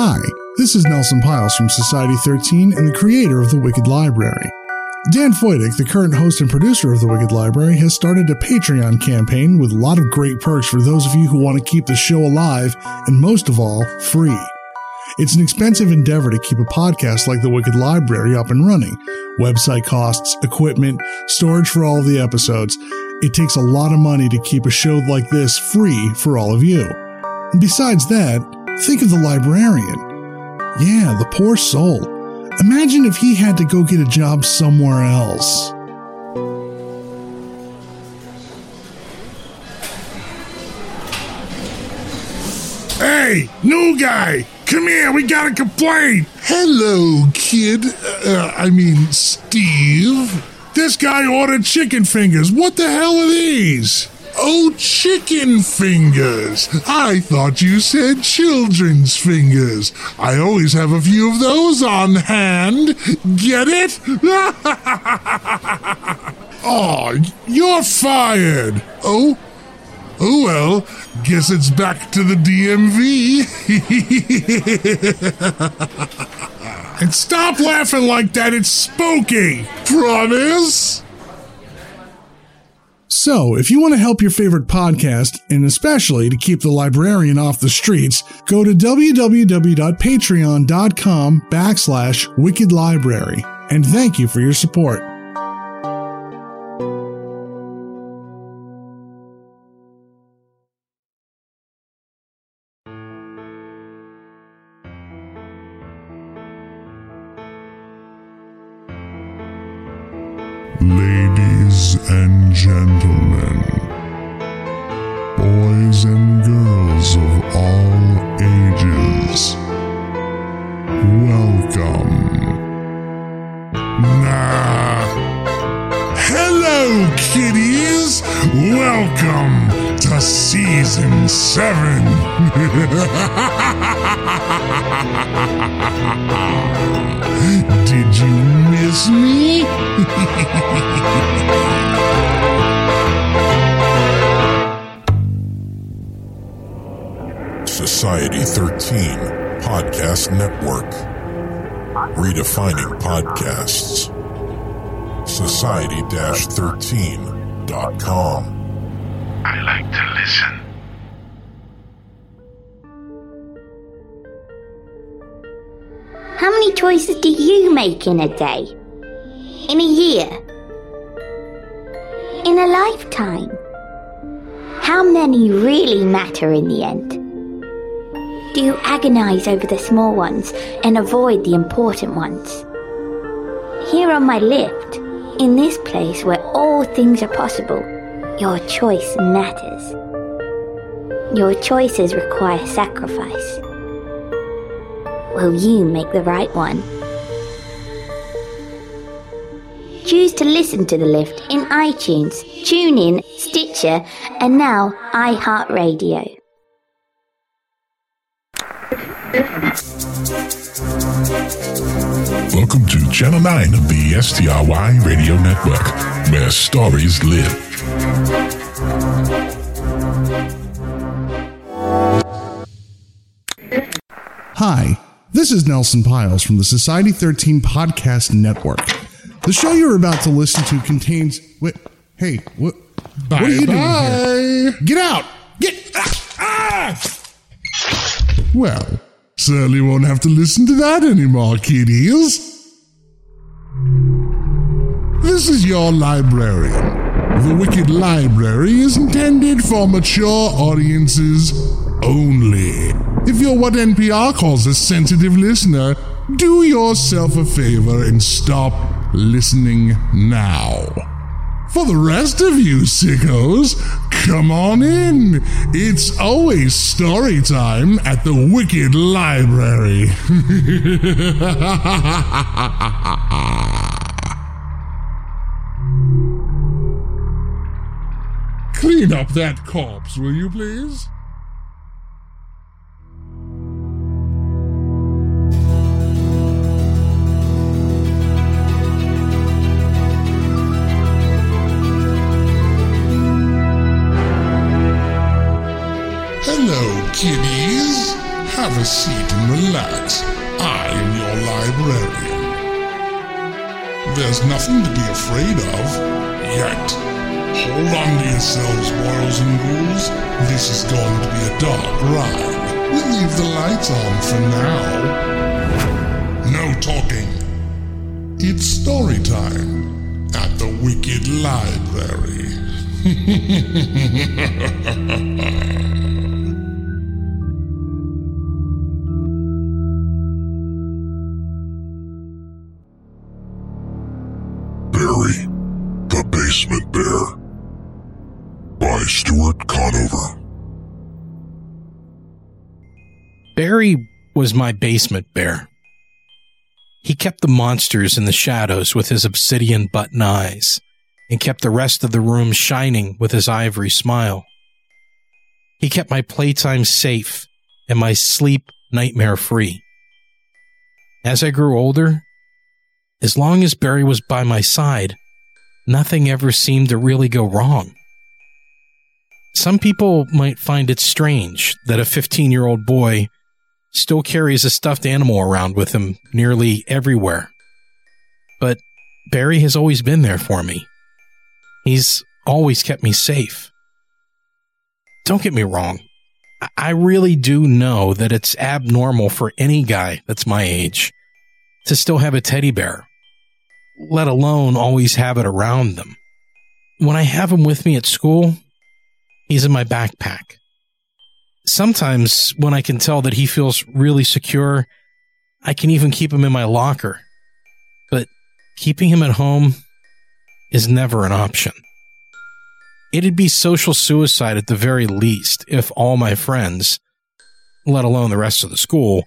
Hi, this is Nelson Pyles from Society 13 and the creator of The Wicked Library. Dan Foytik, the current host and producer of The Wicked Library, has started a Patreon campaign with a lot of great perks for those of you who want to keep the show alive and most of all, free. It's an expensive endeavor to keep a podcast like The Wicked Library up and running. Website costs, equipment, storage for all of the episodes. It takes a lot of money to keep a show like this free for all of you. Besides that, think of the librarian. Yeah, the poor soul. Imagine if he had to go get a job somewhere else. Hey, new guy, come here. We got a complaint. Hello, kid. Uh, I mean, Steve. This guy ordered chicken fingers. What the hell are these? Oh, chicken fingers. I thought you said children's fingers. I always have a few of those on hand. Get it? oh, you're fired. Oh? Oh well, guess it's back to the DMV. and stop laughing like that, it's spooky. Promise? So, if you want to help your favorite podcast, and especially to keep the librarian off the streets, go to www.patreon.com backslash wicked library. And thank you for your support. Ladies and gentlemen, boys and girls of all ages, welcome. Nah. Hello, kiddies! Welcome to season seven. Did you miss me? Society 13 Podcast Network. Redefining podcasts. Society 13.com. I like to listen. How many choices do you make in a day? In a year? In a lifetime? How many really matter in the end? Do you agonize over the small ones and avoid the important ones? Here on my lift, in this place where all things are possible, your choice matters. Your choices require sacrifice. Will you make the right one? Choose to listen to The Lift in iTunes, TuneIn, Stitcher, and now iHeartRadio. Welcome to Channel 9 of the STRY Radio Network, where stories live. Hi, this is Nelson Pyles from the Society 13 Podcast Network. The show you're about to listen to contains. Wait, hey, what? Bye what are you bye. doing here? Get out! Get ah, ah! Well, certainly won't have to listen to that anymore, kiddies. This is your librarian. The Wicked Library is intended for mature audiences only. If you're what NPR calls a sensitive listener, do yourself a favor and stop listening now. For the rest of you sickos, come on in. It's always story time at the Wicked Library. Clean up that corpse, will you please? Kiddies. have a seat and relax. I am your librarian. There's nothing to be afraid of, yet. Hold on to yourselves, boils and ghouls. This is going to be a dark ride. We'll leave the lights on for now. No talking. It's story time at the Wicked Library. was my basement bear. He kept the monsters in the shadows with his obsidian button eyes and kept the rest of the room shining with his ivory smile. He kept my playtime safe and my sleep nightmare free. As I grew older, as long as Barry was by my side, nothing ever seemed to really go wrong. Some people might find it strange that a 15 year old boy still carries a stuffed animal around with him nearly everywhere. But Barry has always been there for me. He's always kept me safe. Don't get me wrong. I really do know that it's abnormal for any guy that's my age to still have a teddy bear, let alone always have it around them. When I have him with me at school, he's in my backpack. Sometimes when I can tell that he feels really secure, I can even keep him in my locker. But keeping him at home is never an option. It'd be social suicide at the very least if all my friends, let alone the rest of the school,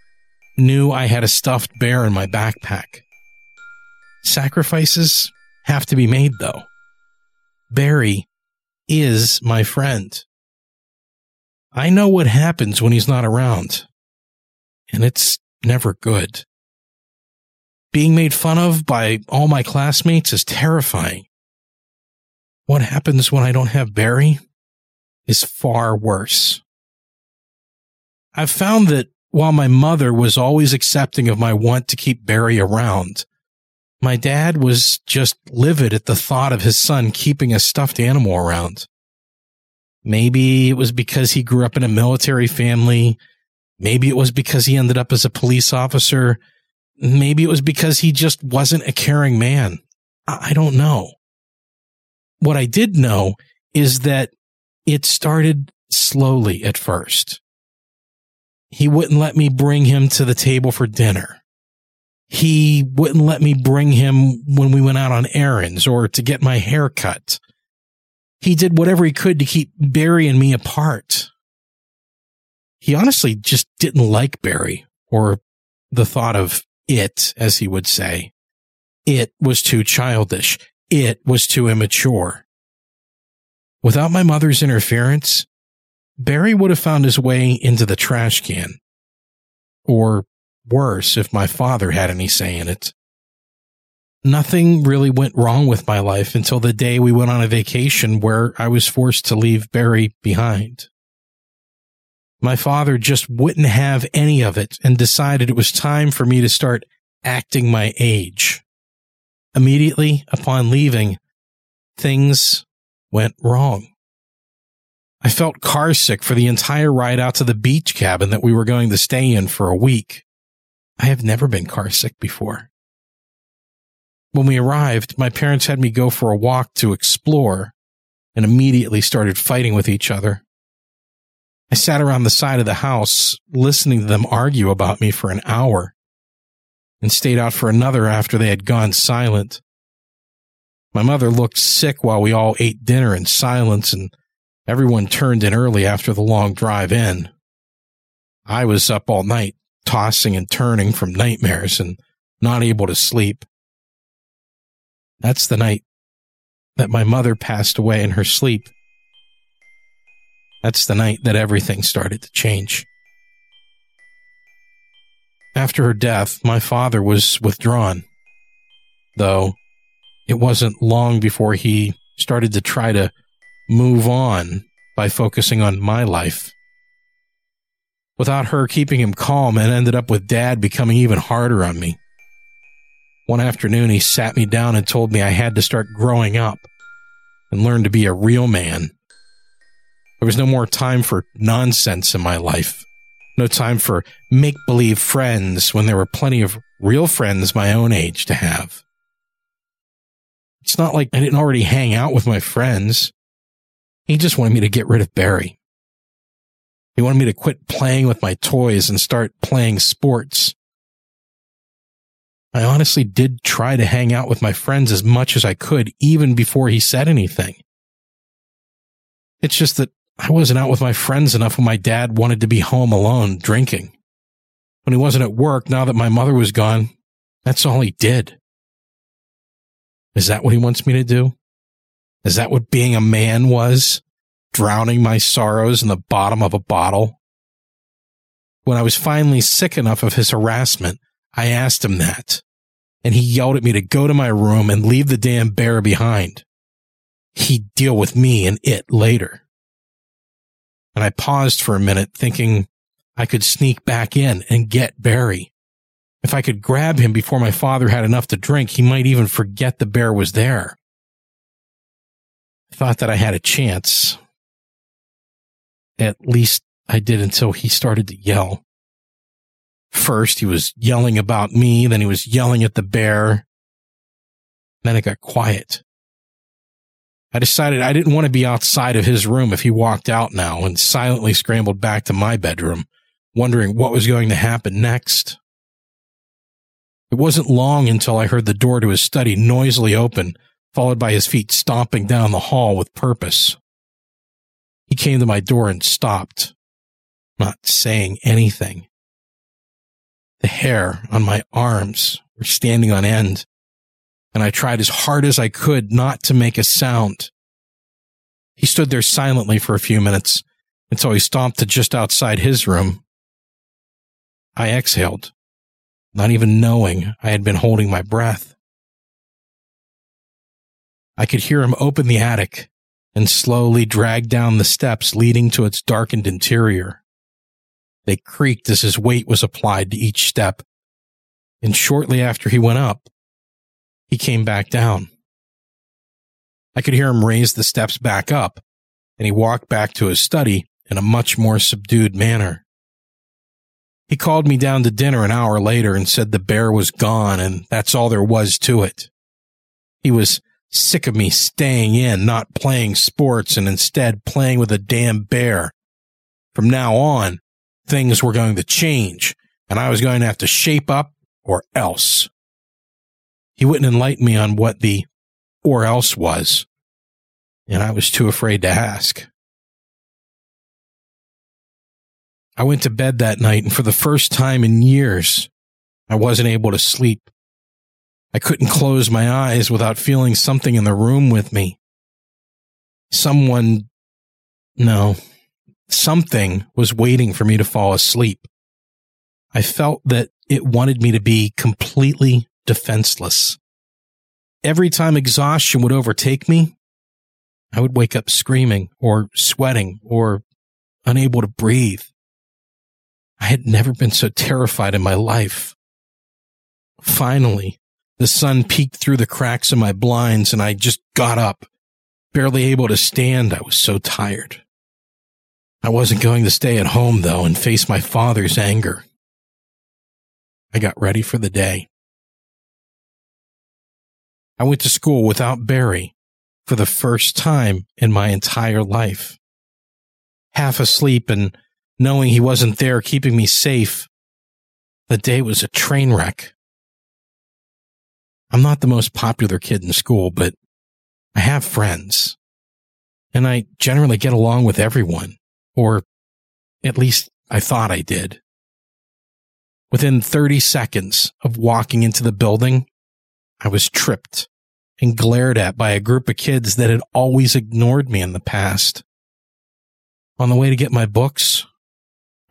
knew I had a stuffed bear in my backpack. Sacrifices have to be made, though. Barry is my friend. I know what happens when he's not around, and it's never good. Being made fun of by all my classmates is terrifying. What happens when I don't have Barry is far worse. I've found that while my mother was always accepting of my want to keep Barry around, my dad was just livid at the thought of his son keeping a stuffed animal around. Maybe it was because he grew up in a military family. Maybe it was because he ended up as a police officer. Maybe it was because he just wasn't a caring man. I don't know. What I did know is that it started slowly at first. He wouldn't let me bring him to the table for dinner. He wouldn't let me bring him when we went out on errands or to get my hair cut. He did whatever he could to keep Barry and me apart. He honestly just didn't like Barry or the thought of it, as he would say. It was too childish. It was too immature. Without my mother's interference, Barry would have found his way into the trash can. Or worse, if my father had any say in it. Nothing really went wrong with my life until the day we went on a vacation where I was forced to leave Barry behind. My father just wouldn't have any of it and decided it was time for me to start acting my age. Immediately upon leaving, things went wrong. I felt car sick for the entire ride out to the beach cabin that we were going to stay in for a week. I have never been car sick before. When we arrived, my parents had me go for a walk to explore and immediately started fighting with each other. I sat around the side of the house listening to them argue about me for an hour and stayed out for another after they had gone silent. My mother looked sick while we all ate dinner in silence and everyone turned in early after the long drive in. I was up all night, tossing and turning from nightmares and not able to sleep. That's the night that my mother passed away in her sleep. That's the night that everything started to change. After her death, my father was withdrawn, though it wasn't long before he started to try to move on by focusing on my life. without her keeping him calm and ended up with dad becoming even harder on me. One afternoon, he sat me down and told me I had to start growing up and learn to be a real man. There was no more time for nonsense in my life. No time for make believe friends when there were plenty of real friends my own age to have. It's not like I didn't already hang out with my friends. He just wanted me to get rid of Barry. He wanted me to quit playing with my toys and start playing sports. I honestly did try to hang out with my friends as much as I could, even before he said anything. It's just that I wasn't out with my friends enough when my dad wanted to be home alone drinking. When he wasn't at work, now that my mother was gone, that's all he did. Is that what he wants me to do? Is that what being a man was? Drowning my sorrows in the bottom of a bottle? When I was finally sick enough of his harassment, I asked him that, and he yelled at me to go to my room and leave the damn bear behind. He'd deal with me and it later. And I paused for a minute thinking I could sneak back in and get Barry. If I could grab him before my father had enough to drink, he might even forget the bear was there. I thought that I had a chance. At least I did until he started to yell. First, he was yelling about me, then he was yelling at the bear. Then it got quiet. I decided I didn't want to be outside of his room if he walked out now and silently scrambled back to my bedroom, wondering what was going to happen next. It wasn't long until I heard the door to his study noisily open, followed by his feet stomping down the hall with purpose. He came to my door and stopped, not saying anything. The hair on my arms were standing on end, and I tried as hard as I could not to make a sound. He stood there silently for a few minutes until he stomped to just outside his room. I exhaled, not even knowing I had been holding my breath. I could hear him open the attic and slowly drag down the steps leading to its darkened interior. They creaked as his weight was applied to each step. And shortly after he went up, he came back down. I could hear him raise the steps back up, and he walked back to his study in a much more subdued manner. He called me down to dinner an hour later and said the bear was gone and that's all there was to it. He was sick of me staying in, not playing sports and instead playing with a damn bear. From now on, things were going to change and I was going to have to shape up or else. He wouldn't enlighten me on what the or else was, and I was too afraid to ask. I went to bed that night, and for the first time in years, I wasn't able to sleep. I couldn't close my eyes without feeling something in the room with me. Someone, no, something was waiting for me to fall asleep. I felt that it wanted me to be completely defenseless. Every time exhaustion would overtake me, I would wake up screaming or sweating or unable to breathe. I had never been so terrified in my life. Finally, the sun peeked through the cracks in my blinds and I just got up, barely able to stand. I was so tired. I wasn't going to stay at home, though, and face my father's anger. I got ready for the day. I went to school without Barry for the first time in my entire life. Half asleep and knowing he wasn't there keeping me safe, the day was a train wreck. I'm not the most popular kid in school, but I have friends and I generally get along with everyone. Or at least I thought I did. Within 30 seconds of walking into the building, I was tripped and glared at by a group of kids that had always ignored me in the past. On the way to get my books,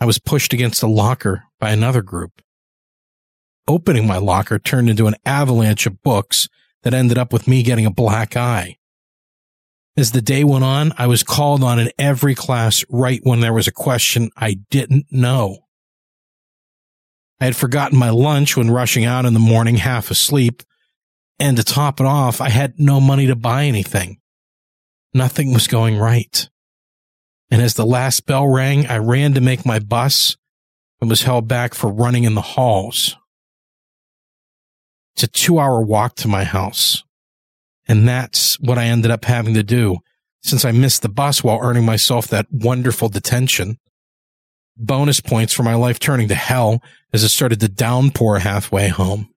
I was pushed against a locker by another group. Opening my locker turned into an avalanche of books that ended up with me getting a black eye. As the day went on, I was called on in every class right when there was a question I didn't know. I had forgotten my lunch when rushing out in the morning, half asleep. And to top it off, I had no money to buy anything. Nothing was going right. And as the last bell rang, I ran to make my bus and was held back for running in the halls. It's a two hour walk to my house. And that's what I ended up having to do since I missed the bus while earning myself that wonderful detention bonus points for my life turning to hell as it started to downpour halfway home.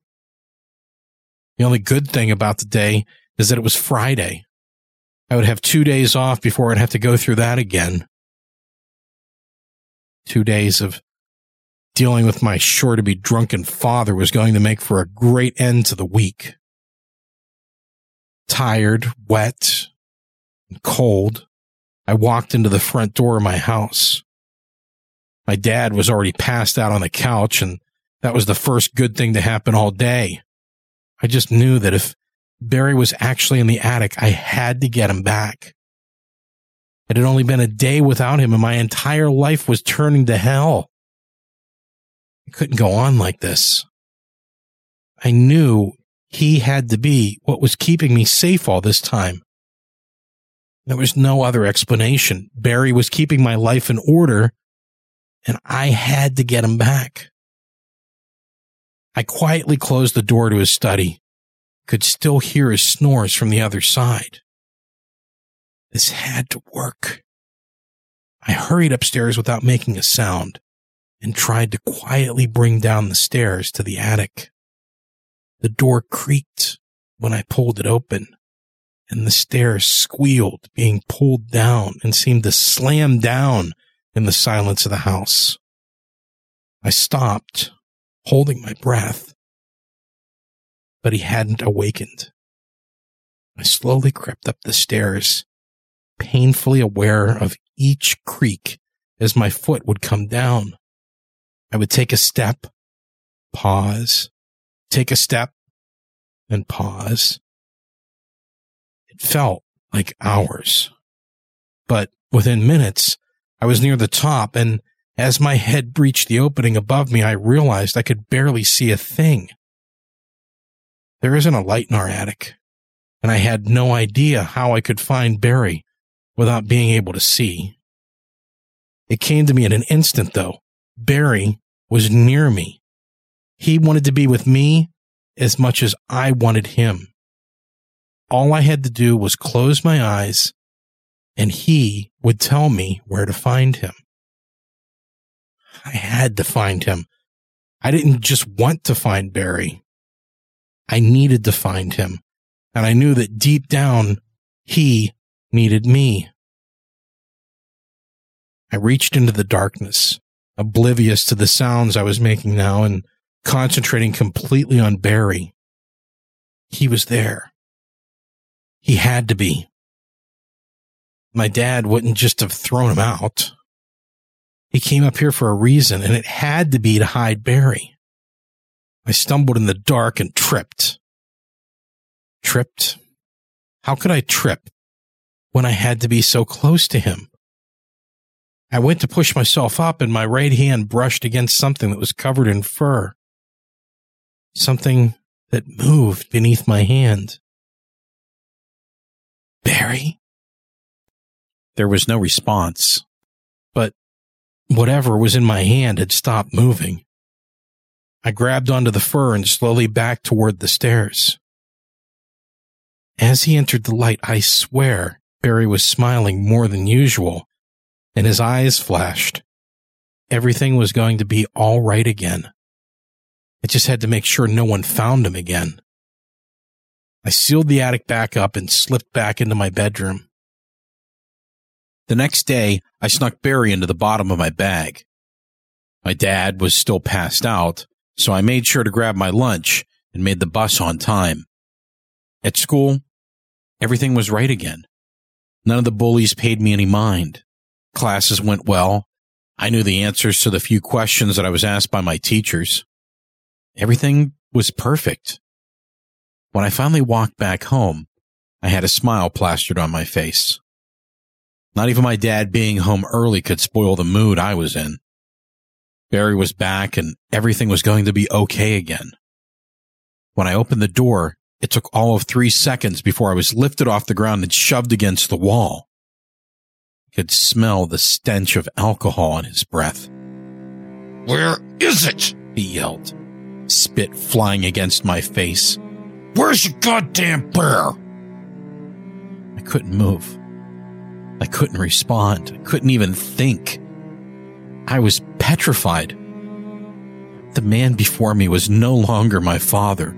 The only good thing about the day is that it was Friday. I would have two days off before I'd have to go through that again. Two days of dealing with my sure to be drunken father was going to make for a great end to the week. Tired, wet, and cold, I walked into the front door of my house. My dad was already passed out on the couch, and that was the first good thing to happen all day. I just knew that if Barry was actually in the attic, I had to get him back. It had only been a day without him, and my entire life was turning to hell. I couldn't go on like this. I knew he had to be what was keeping me safe all this time. There was no other explanation. Barry was keeping my life in order and I had to get him back. I quietly closed the door to his study, could still hear his snores from the other side. This had to work. I hurried upstairs without making a sound and tried to quietly bring down the stairs to the attic. The door creaked when I pulled it open and the stairs squealed being pulled down and seemed to slam down in the silence of the house. I stopped, holding my breath, but he hadn't awakened. I slowly crept up the stairs, painfully aware of each creak as my foot would come down. I would take a step, pause, take a step, and pause. It felt like hours, but within minutes, I was near the top, and as my head breached the opening above me, I realized I could barely see a thing. There isn't a light in our attic, and I had no idea how I could find Barry without being able to see. It came to me in an instant, though. Barry was near me. He wanted to be with me as much as I wanted him. All I had to do was close my eyes and he would tell me where to find him. I had to find him. I didn't just want to find Barry. I needed to find him. And I knew that deep down, he needed me. I reached into the darkness, oblivious to the sounds I was making now and concentrating completely on Barry. He was there. He had to be my dad wouldn't just have thrown him out. He came up here for a reason, and it had to be to hide Barry. I stumbled in the dark and tripped. Tripped? How could I trip when I had to be so close to him? I went to push myself up, and my right hand brushed against something that was covered in fur. Something that moved beneath my hand. Barry? There was no response, but whatever was in my hand had stopped moving. I grabbed onto the fur and slowly backed toward the stairs. As he entered the light, I swear Barry was smiling more than usual, and his eyes flashed. Everything was going to be all right again. I just had to make sure no one found him again. I sealed the attic back up and slipped back into my bedroom. The next day, I snuck Barry into the bottom of my bag. My dad was still passed out, so I made sure to grab my lunch and made the bus on time. At school, everything was right again. None of the bullies paid me any mind. Classes went well. I knew the answers to the few questions that I was asked by my teachers. Everything was perfect. When I finally walked back home, I had a smile plastered on my face. Not even my dad being home early could spoil the mood I was in. Barry was back and everything was going to be okay again. When I opened the door, it took all of three seconds before I was lifted off the ground and shoved against the wall. I could smell the stench of alcohol on his breath. Where is it? He yelled, spit flying against my face. Where's your goddamn bear? I couldn't move. I couldn't respond. I couldn't even think. I was petrified. The man before me was no longer my father.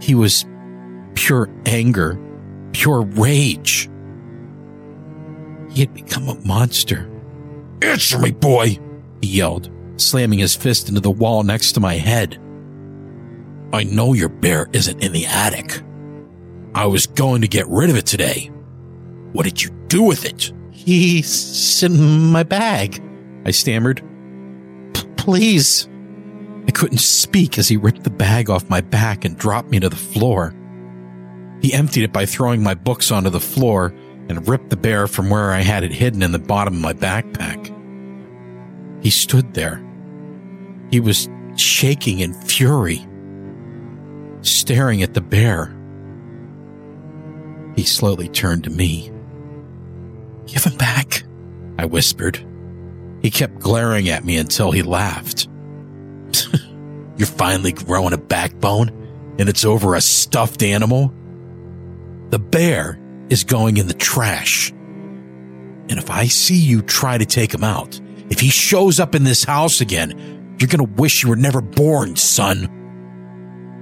He was pure anger, pure rage. He had become a monster. Answer me, boy! He yelled, slamming his fist into the wall next to my head. I know your bear isn't in the attic. I was going to get rid of it today. What did you do with it? He's in my bag, I stammered. Please. I couldn't speak as he ripped the bag off my back and dropped me to the floor. He emptied it by throwing my books onto the floor and ripped the bear from where I had it hidden in the bottom of my backpack. He stood there. He was shaking in fury, staring at the bear. He slowly turned to me. Give him back, I whispered. He kept glaring at me until he laughed. You're finally growing a backbone, and it's over a stuffed animal? The bear is going in the trash. And if I see you try to take him out, if he shows up in this house again, you're going to wish you were never born, son.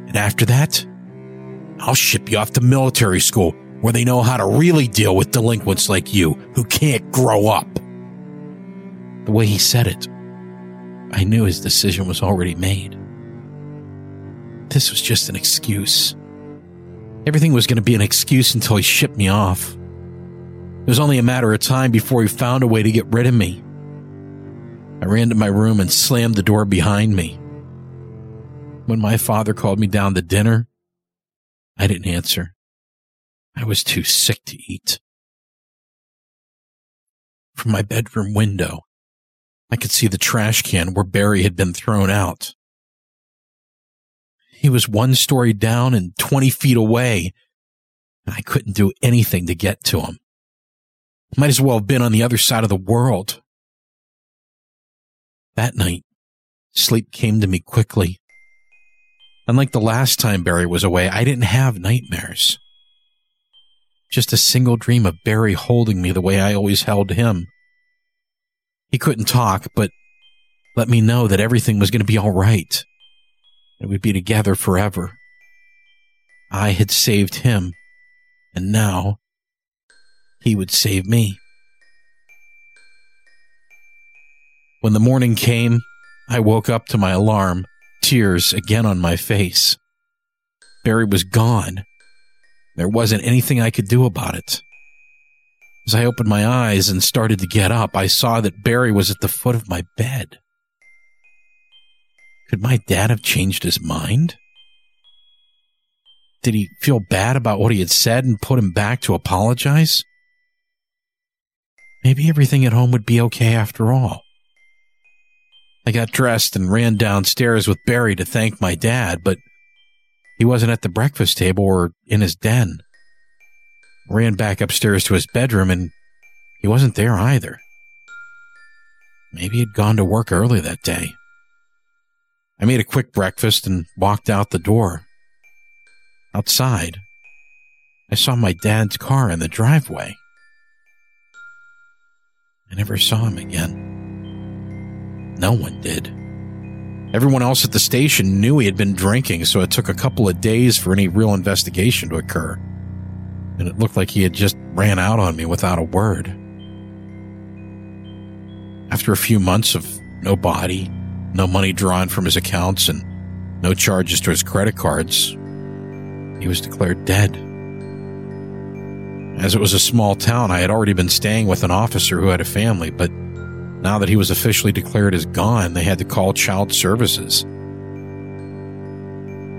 And after that, I'll ship you off to military school where they know how to really deal with delinquents like you who can't grow up. The way he said it, I knew his decision was already made. This was just an excuse. Everything was going to be an excuse until he shipped me off. It was only a matter of time before he found a way to get rid of me. I ran to my room and slammed the door behind me. When my father called me down to dinner, I didn't answer. I was too sick to eat. From my bedroom window, I could see the trash can where Barry had been thrown out. He was one story down and 20 feet away, and I couldn't do anything to get to him. Might as well have been on the other side of the world. That night, sleep came to me quickly. Unlike the last time Barry was away, I didn't have nightmares. Just a single dream of Barry holding me the way I always held him. He couldn't talk, but let me know that everything was going to be all right. And we'd be together forever. I had saved him, and now he would save me. When the morning came, I woke up to my alarm, tears again on my face. Barry was gone. There wasn't anything I could do about it. As I opened my eyes and started to get up, I saw that Barry was at the foot of my bed. Could my dad have changed his mind? Did he feel bad about what he had said and put him back to apologize? Maybe everything at home would be okay after all. I got dressed and ran downstairs with Barry to thank my dad, but he wasn't at the breakfast table or in his den. ran back upstairs to his bedroom and he wasn't there either. Maybe he'd gone to work early that day. I made a quick breakfast and walked out the door. Outside, I saw my dad's car in the driveway. I never saw him again. No one did. Everyone else at the station knew he had been drinking, so it took a couple of days for any real investigation to occur. And it looked like he had just ran out on me without a word. After a few months of no body, no money drawn from his accounts, and no charges to his credit cards, he was declared dead. As it was a small town, I had already been staying with an officer who had a family, but now that he was officially declared as gone, they had to call child services.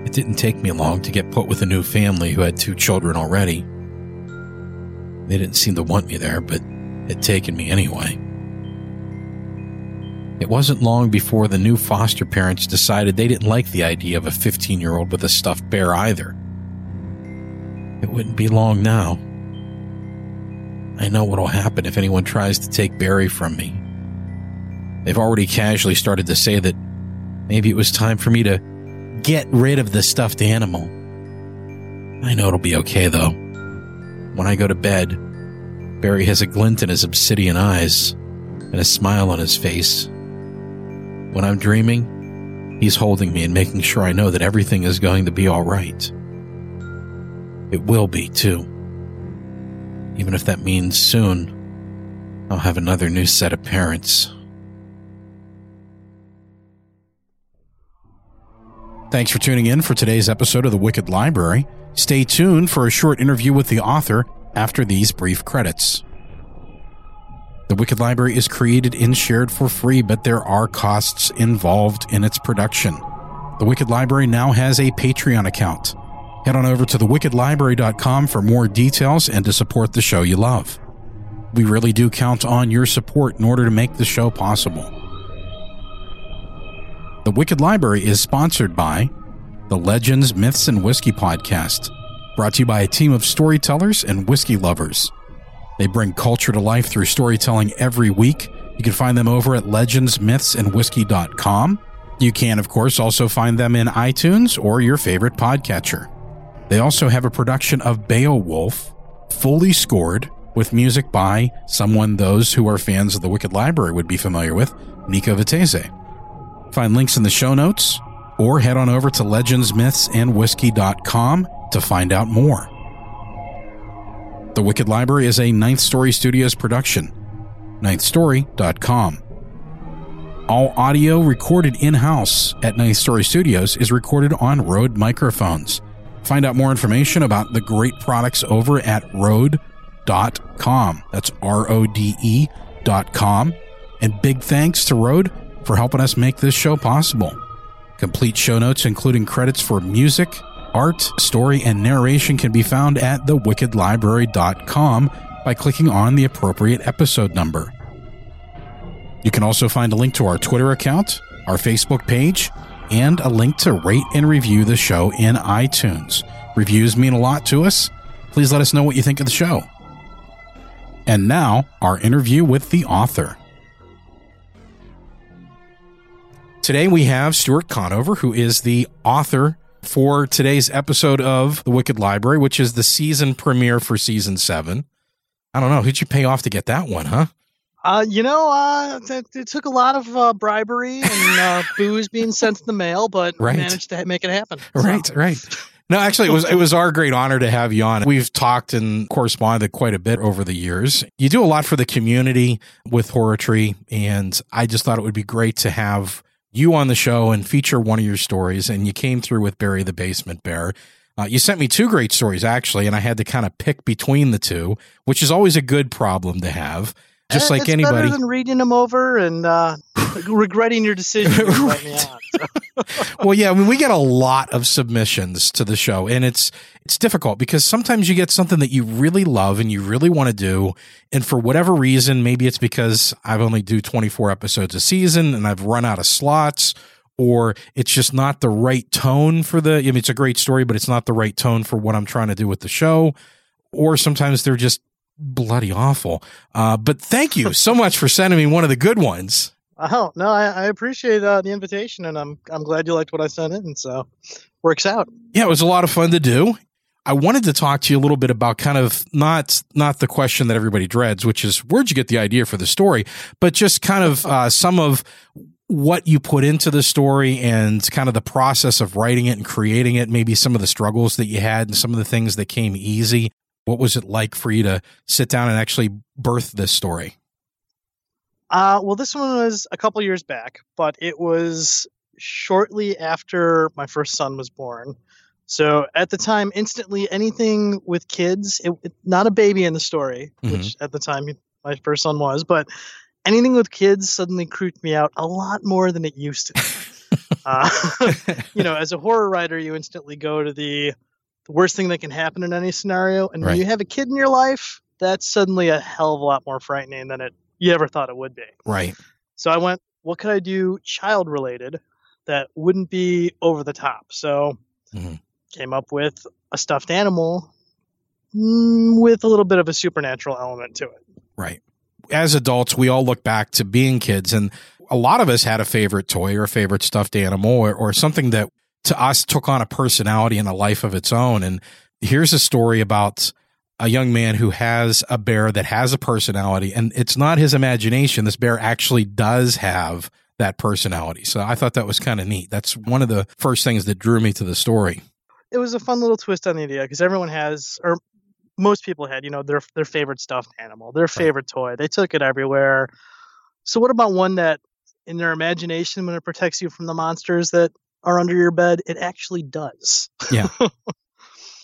It didn't take me long to get put with a new family who had two children already. They didn't seem to want me there, but had taken me anyway. It wasn't long before the new foster parents decided they didn't like the idea of a 15 year old with a stuffed bear either. It wouldn't be long now. I know what'll happen if anyone tries to take Barry from me. They've already casually started to say that maybe it was time for me to get rid of the stuffed animal. I know it'll be okay though. When I go to bed, Barry has a glint in his obsidian eyes and a smile on his face. When I'm dreaming, he's holding me and making sure I know that everything is going to be all right. It will be, too. Even if that means soon, I'll have another new set of parents. Thanks for tuning in for today's episode of The Wicked Library. Stay tuned for a short interview with the author after these brief credits. The Wicked Library is created and shared for free, but there are costs involved in its production. The Wicked Library now has a Patreon account. Head on over to thewickedlibrary.com for more details and to support the show you love. We really do count on your support in order to make the show possible. The Wicked Library is sponsored by the Legends, Myths, and Whiskey podcast, brought to you by a team of storytellers and whiskey lovers. They bring culture to life through storytelling every week. You can find them over at legendsmythsandwhiskey.com. You can, of course, also find them in iTunes or your favorite podcatcher. They also have a production of Beowulf, fully scored, with music by someone those who are fans of the Wicked Library would be familiar with, Nico Vettese. Find links in the show notes or head on over to legendsmythsandwhiskey.com to find out more. The Wicked Library is a Ninth Story Studios production. NinthStory.com. All audio recorded in house at Ninth Story Studios is recorded on Rode microphones. Find out more information about the great products over at Rode.com. That's R O D E.com. And big thanks to Rode for helping us make this show possible. Complete show notes, including credits for music, art, story, and narration, can be found at thewickedlibrary.com by clicking on the appropriate episode number. You can also find a link to our Twitter account, our Facebook page, and a link to rate and review the show in iTunes. Reviews mean a lot to us. Please let us know what you think of the show. And now, our interview with the author. Today we have Stuart Conover, who is the author for today's episode of The Wicked Library, which is the season premiere for season seven. I don't know. Who'd you pay off to get that one, huh? Uh, you know, uh, it, it took a lot of uh, bribery and uh, booze being sent in the mail, but Right. managed to make it happen. So- Right, right. No, actually, it was it was our great honor to have you on. We've talked and corresponded quite a bit over the years. You do a lot for the community with Horror Tree, and I just thought it would be great to have you on the show and feature one of your stories. And you came through with Barry the Basement Bear. Uh, you sent me two great stories actually, and I had to kind of pick between the two, which is always a good problem to have. Just Eh, like it's anybody. better than reading them over and uh, regretting your decision. to invite me on. well, yeah, I mean, we get a lot of submissions to the show, and it's it's difficult because sometimes you get something that you really love and you really want to do, and for whatever reason, maybe it's because I've only do twenty four episodes a season and I've run out of slots, or it's just not the right tone for the. I mean, it's a great story, but it's not the right tone for what I'm trying to do with the show, or sometimes they're just bloody awful. Uh, but thank you so much for sending me one of the good ones. Oh no, I, I appreciate uh, the invitation, and I'm I'm glad you liked what I sent in. So works out. yeah, it was a lot of fun to do. I wanted to talk to you a little bit about kind of not not the question that everybody dreads, which is where'd you get the idea for the story, but just kind of uh, some of what you put into the story and kind of the process of writing it and creating it. Maybe some of the struggles that you had and some of the things that came easy. What was it like for you to sit down and actually birth this story? Uh, well, this one was a couple years back, but it was shortly after my first son was born. So at the time, instantly anything with kids, it, it- not a baby in the story, which at the time my first son was, but anything with kids suddenly creeped me out a lot more than it used to. uh, you know, as a horror writer, you instantly go to the the worst thing that can happen in any scenario, and Right. when you have a kid in your life, that's suddenly a hell of a lot more frightening than it you ever thought it would be. Right. So I went, what could I do child related that wouldn't be over the top? So Mhm. came up with a stuffed animal mm, with a little bit of a supernatural element to it. Right. As adults, we all look back to being kids, and a lot of us had a favorite toy or a favorite stuffed animal or, or something that to us took on a personality and a life of its own. And here's a story about a young man who has a bear that has a personality, and it's not his imagination. This bear actually does have that personality. So I thought that was kind of neat. That's one of the first things that drew me to the story. It was a fun little twist on the idea because everyone has, or most people had, you know, their their favorite stuffed animal, their favorite toy. They took it everywhere. So what about one that, in their imagination, when it protects you from the monsters that are under your bed, it actually does. Yeah.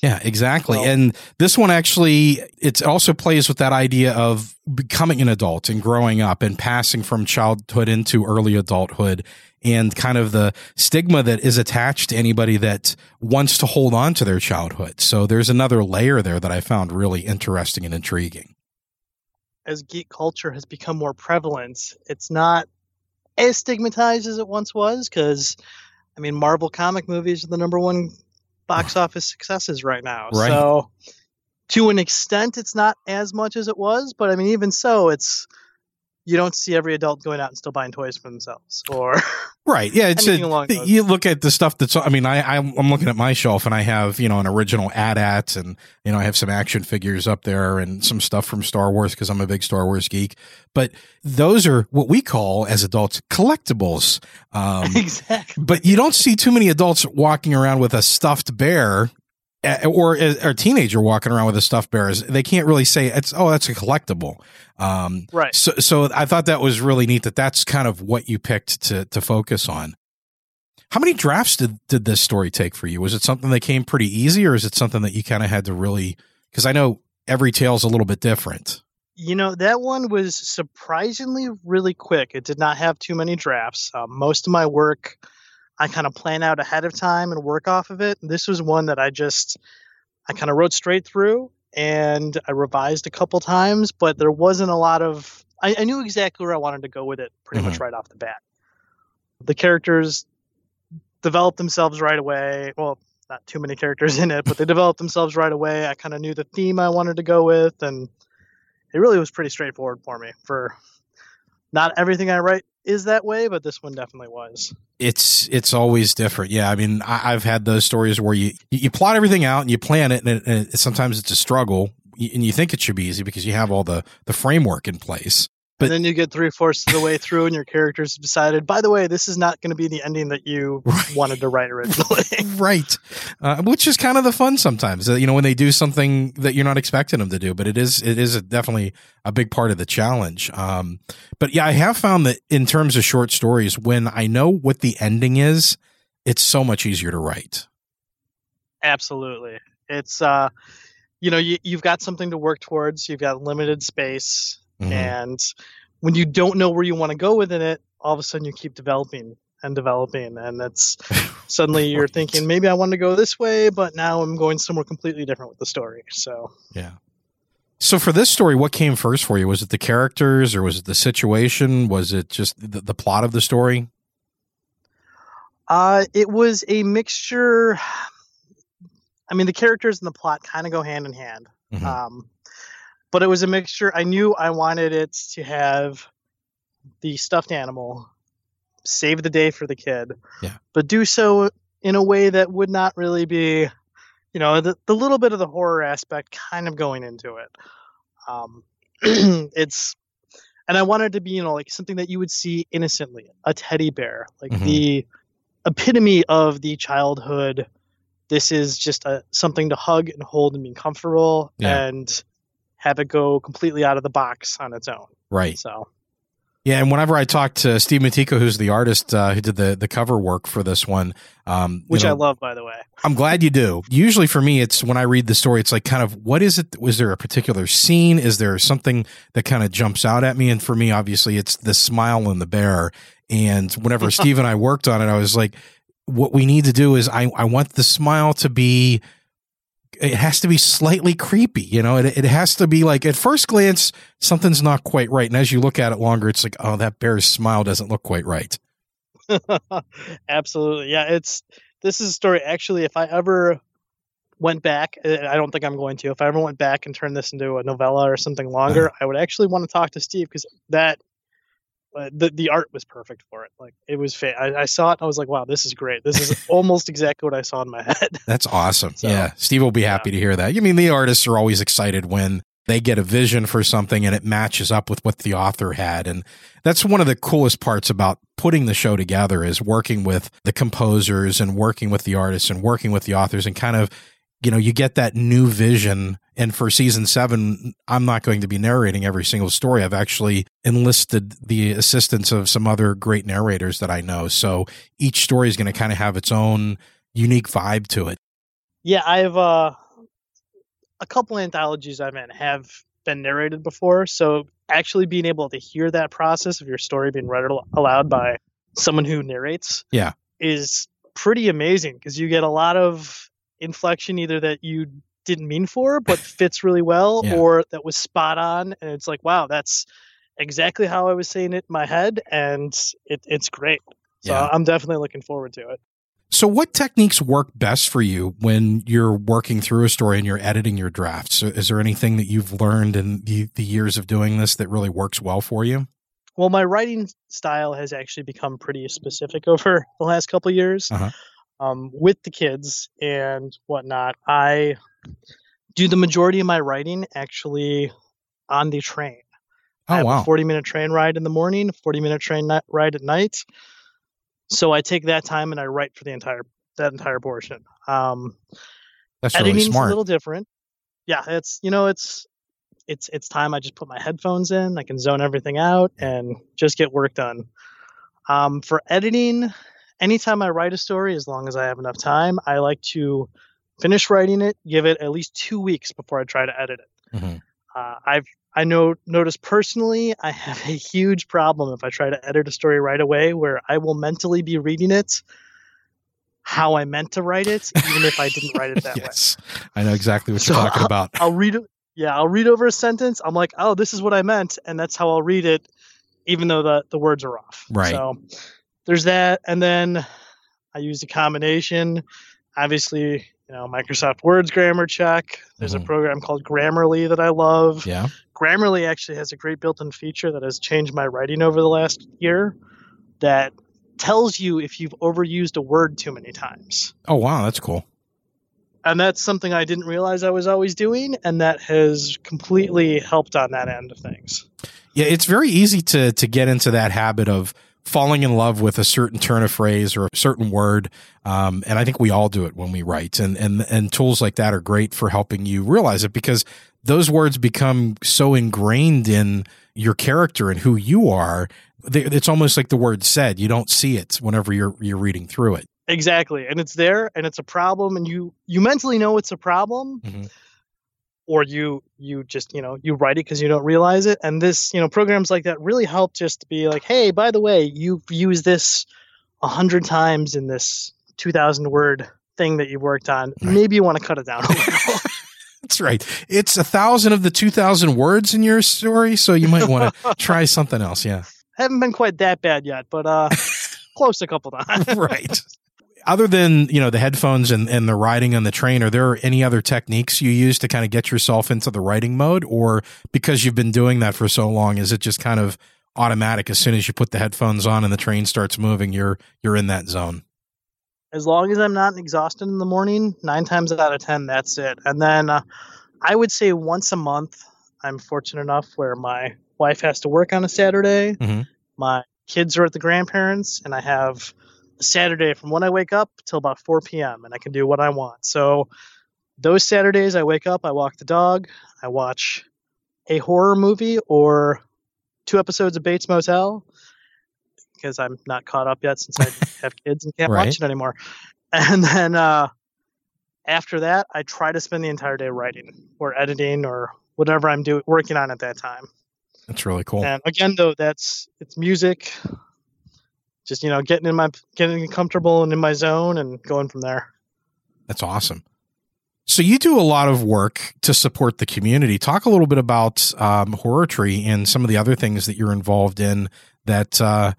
Yeah, exactly. Well- and this one actually it also plays with that idea of becoming an adult and growing up and passing from childhood into early adulthood and kind of the stigma that is attached to anybody that wants to hold on to their childhood. So there's another layer there that I found really interesting and intriguing. as geek culture has become more prevalent, it's not as stigmatized as it once was. Because, I mean, Marvel comic movies are the number one box office successes right now. Right. So, to an extent, it's not as much as it was. But I mean, even so, it's you don't see every adult going out and still buying toys for themselves. Or Right. Yeah. It's a, you look at the stuff that's, I mean, I, I'm I'm looking at my shelf and I have, you know, an original AT-AT and, you know, I have some action figures up there and some stuff from Star Wars because I'm a big Star Wars geek. But those are what we call as adults collectibles. Um, exactly. but you don't see too many adults walking around with a stuffed bear or a teenager walking around with a stuffed bear. is they can't really say it's, oh, that's a collectible. Um, Right. so, so I thought that was really neat that that's kind of what you picked to to focus on. How many drafts did did this story take for you? Was it something that came pretty easy, or is it something that you kind of had to really? Because I know every tale's a little bit different. You know, that one was surprisingly really quick. It did not have too many drafts. Um, most of my work, I kind of plan out ahead of time and work off of it. This was one that I just, I kind of wrote straight through and I revised a couple times, but there wasn't a lot of, I, I knew exactly where I wanted to go with it pretty much mm-hmm. right off the bat. The characters developed themselves right away. Well, not too many characters in it, but they developed themselves right away. I kind of knew the theme I wanted to go with, and it really was pretty straightforward for me. For not everything I write is that way, but this one definitely was. It's it's always different. Yeah, I mean, I, I've had those stories where you you plot everything out and you plan it, and, it, and it, sometimes it's a struggle, and you think it should be easy because you have all the the framework in place. But- and then you get three fourths of the way through, and your characters decided, by the way, this is not going to be the ending that you wanted to write originally. right uh, which is kind of the fun sometimes uh, you know when they do something that you're not expecting them to do but it is it is a, definitely a big part of the challenge um, but yeah i have found that in terms of short stories when i know what the ending is it's so much easier to write Absolutely. It's uh you know, you, you've got something to work towards, you've got limited space, Mhm. and when you don't know where you want to go within it, all of a sudden you keep developing and developing and that's suddenly you're thinking maybe I want to go this way, but now I'm going somewhere completely different with the story. So yeah so for this story what came first for you was it the characters or was it the situation was it just the, the plot of the story Uh, it was a mixture. I mean, the characters and the plot kind of go hand in hand. Mhm. Um, but it was a mixture. I knew I wanted it to have the stuffed animal save the day for the kid, Yeah. but do so in a way that would not really be, you know, the, the little bit of the horror aspect kind of going into it. Um, it's, and I wanted to be, you know, like something that you would see innocently, a teddy bear, like Mhm. the epitome of the childhood. This is just a something to hug and hold and be comfortable Yeah. and have it go completely out of the box on its own. right So Yeah, and whenever I talk to Steve Matiko, who's the artist uh, who did the the cover work for this one, um, you which know, I love, by the way. I'm glad you do. Usually for me, it's when I read the story, it's like kind of what is it? Was there a particular scene? Is there something that kind of jumps out at me? And for me, obviously, it's the smile and the bear. And whenever Steve and I worked on it, I was like, what we need to do is I, I want the smile to be it has to be slightly creepy. You know, it, it has to be like at first glance, something's not quite right. And as you look at it longer, it's like, oh, that bear's smile doesn't look quite right. Absolutely. Yeah, it's this is a story actually if I ever went back, uh, I don't think I'm going to. If I ever went back and turned this into a novella or something longer, uh-huh. I would actually want to talk to Steve because that the the art was perfect for it. Like it was, fa- I, I saw it, I was like, wow, this is great. This is almost exactly what I saw in my head. That's awesome. So, yeah, Steve will be happy yeah. to hear that. I mean, the artists are always excited when they get a vision for something and it matches up with what the author had and that's one of the coolest parts about putting the show together is working with the composers and working with the artists and working with the authors and kind of you know, you get that new vision. And for season seven, I'm not going to be narrating every single story. I've actually enlisted the assistance of some other great narrators that I know. So each story is going to kind of have its own unique vibe to it. Yeah, I've uh, a couple anthologies I'm in have been narrated before. So actually being able to hear that process of your story being read aloud by someone who narrates, yeah, is pretty amazing because you get a lot of inflection either that you didn't mean for but fits really well yeah. or that was spot on and it's like wow that's exactly how i was saying it in my head and it, it's great. So yeah. i'm definitely looking forward to it. So what techniques work best for you when you're working through a story and you're editing your drafts? Is there anything that you've learned in the, the years of doing this that really works well for you? Well my writing style has actually become pretty specific over the last couple years. Uh-huh. Um, with the kids and whatnot, I do the majority of my writing actually on the train. Oh, I have wow. a 40 minute train ride in the morning, 40 minute train ride at night. So I take that time and I write for the entire that entire portion. Um, That's really smart. a little different. Yeah, it's you know it's it's it's time I just put my headphones in. I can zone everything out and just get work done. Um, for editing, anytime I write a story, as long as I have enough time, I like to finish writing it, give it at least two weeks before I try to edit it. Mm-hmm. Uh, I've I know noticed personally I have a huge problem if I try to edit a story right away, where I will mentally be reading it how I meant to write it, even if I didn't write it that yes, way. I know exactly what so you're talking I'll, about. I'll read. Yeah, I'll read over a sentence. I'm like, oh, this is what I meant, and that's how I'll read it, even though the the words are off. Right. So there's that, and then I use a combination. Obviously, you know, Microsoft Words grammar check. There's mm-hmm. a program called Grammarly that I love. Yeah. Grammarly actually has a great built-in feature that has changed my writing over the last year that tells you if you've overused a word too many times. Oh wow, that's cool. And that's something I didn't realize I was always doing and that has completely helped on that end of things. Yeah, it's very easy to to get into that habit of falling in love with a certain turn of phrase or a certain word. Um, and I think we all do it when we write and, and, and tools like that are great for helping you realize it because those words become so ingrained in your character and who you are. It's almost like the word said, you don't see it whenever you're, you're reading through it. Exactly. And it's there and it's a problem and you, you mentally know it's a problem. Mm-hmm or you you just you know you write it because you don't realize it. And this you know programs like that really help just to be like hey by the way you've used this a hundred times in this 2000 word thing that you worked on. Right. maybe you want to cut it down a little. That's right. It's a thousand of the 2000 words in your story so you might want to try something else yeah. Haven't been quite that bad yet but uh close a couple times. Right other than you know the headphones and, and the riding on the train are there any other techniques you use to kind of get yourself into the writing mode? Or because you've been doing that for so long is it just kind of automatic as soon as you put the headphones on and the train starts moving you're you're in that zone? As long as i'm not exhausted in the morning nine times out of ten that's it. And then uh, i would say once a month i'm fortunate enough where my wife has to work on a saturday. Mm-hmm. my kids are at the grandparents and i have Saturday from when I wake up till about 4 p.m. and I can do what I want. So those Saturdays I wake up, I walk the dog, I watch a horror movie or two episodes of Bates Motel because I'm not caught up yet since I have kids and can't right. watch it anymore. And then uh, after that, I try to spend the entire day writing or editing or whatever I'm doing working on at that time. That's really cool. And again, though, that's it's music, just you know getting in my getting comfortable and in my zone and going from there. That's awesome. So you do a lot of work to support the community. Talk a little bit about um, Horror Tree and some of the other things that you're involved in that uh,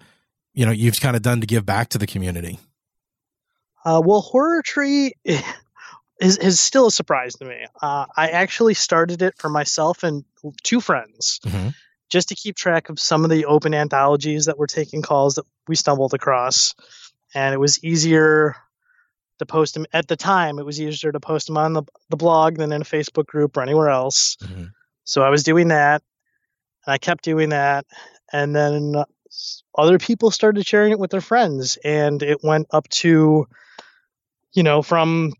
you know you've kind of done to give back to the community. Uh, well, Horror Tree is, is still a surprise to me. Uh, I actually started it for myself and two friends Mhm. Just to keep track of some of the open anthologies that were taking calls that we stumbled across. And it was easier to post them at the time, it was easier to post them on the, the blog than in a Facebook group or anywhere else. Mhm. So I was doing that and I kept doing that. And then uh, other people started sharing it with their friends and it went up to you know, from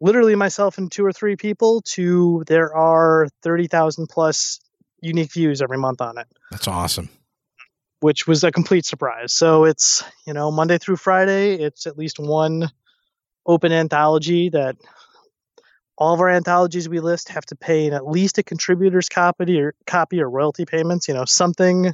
literally myself and two or three people to there are 30,000 plus unique views every month on it, That's awesome. which was a complete surprise. So it's, you know, Monday through Friday, it's at least one open anthology that all of our anthologies we list have to pay at least a contributor's copy or copy or royalty payments, you know, something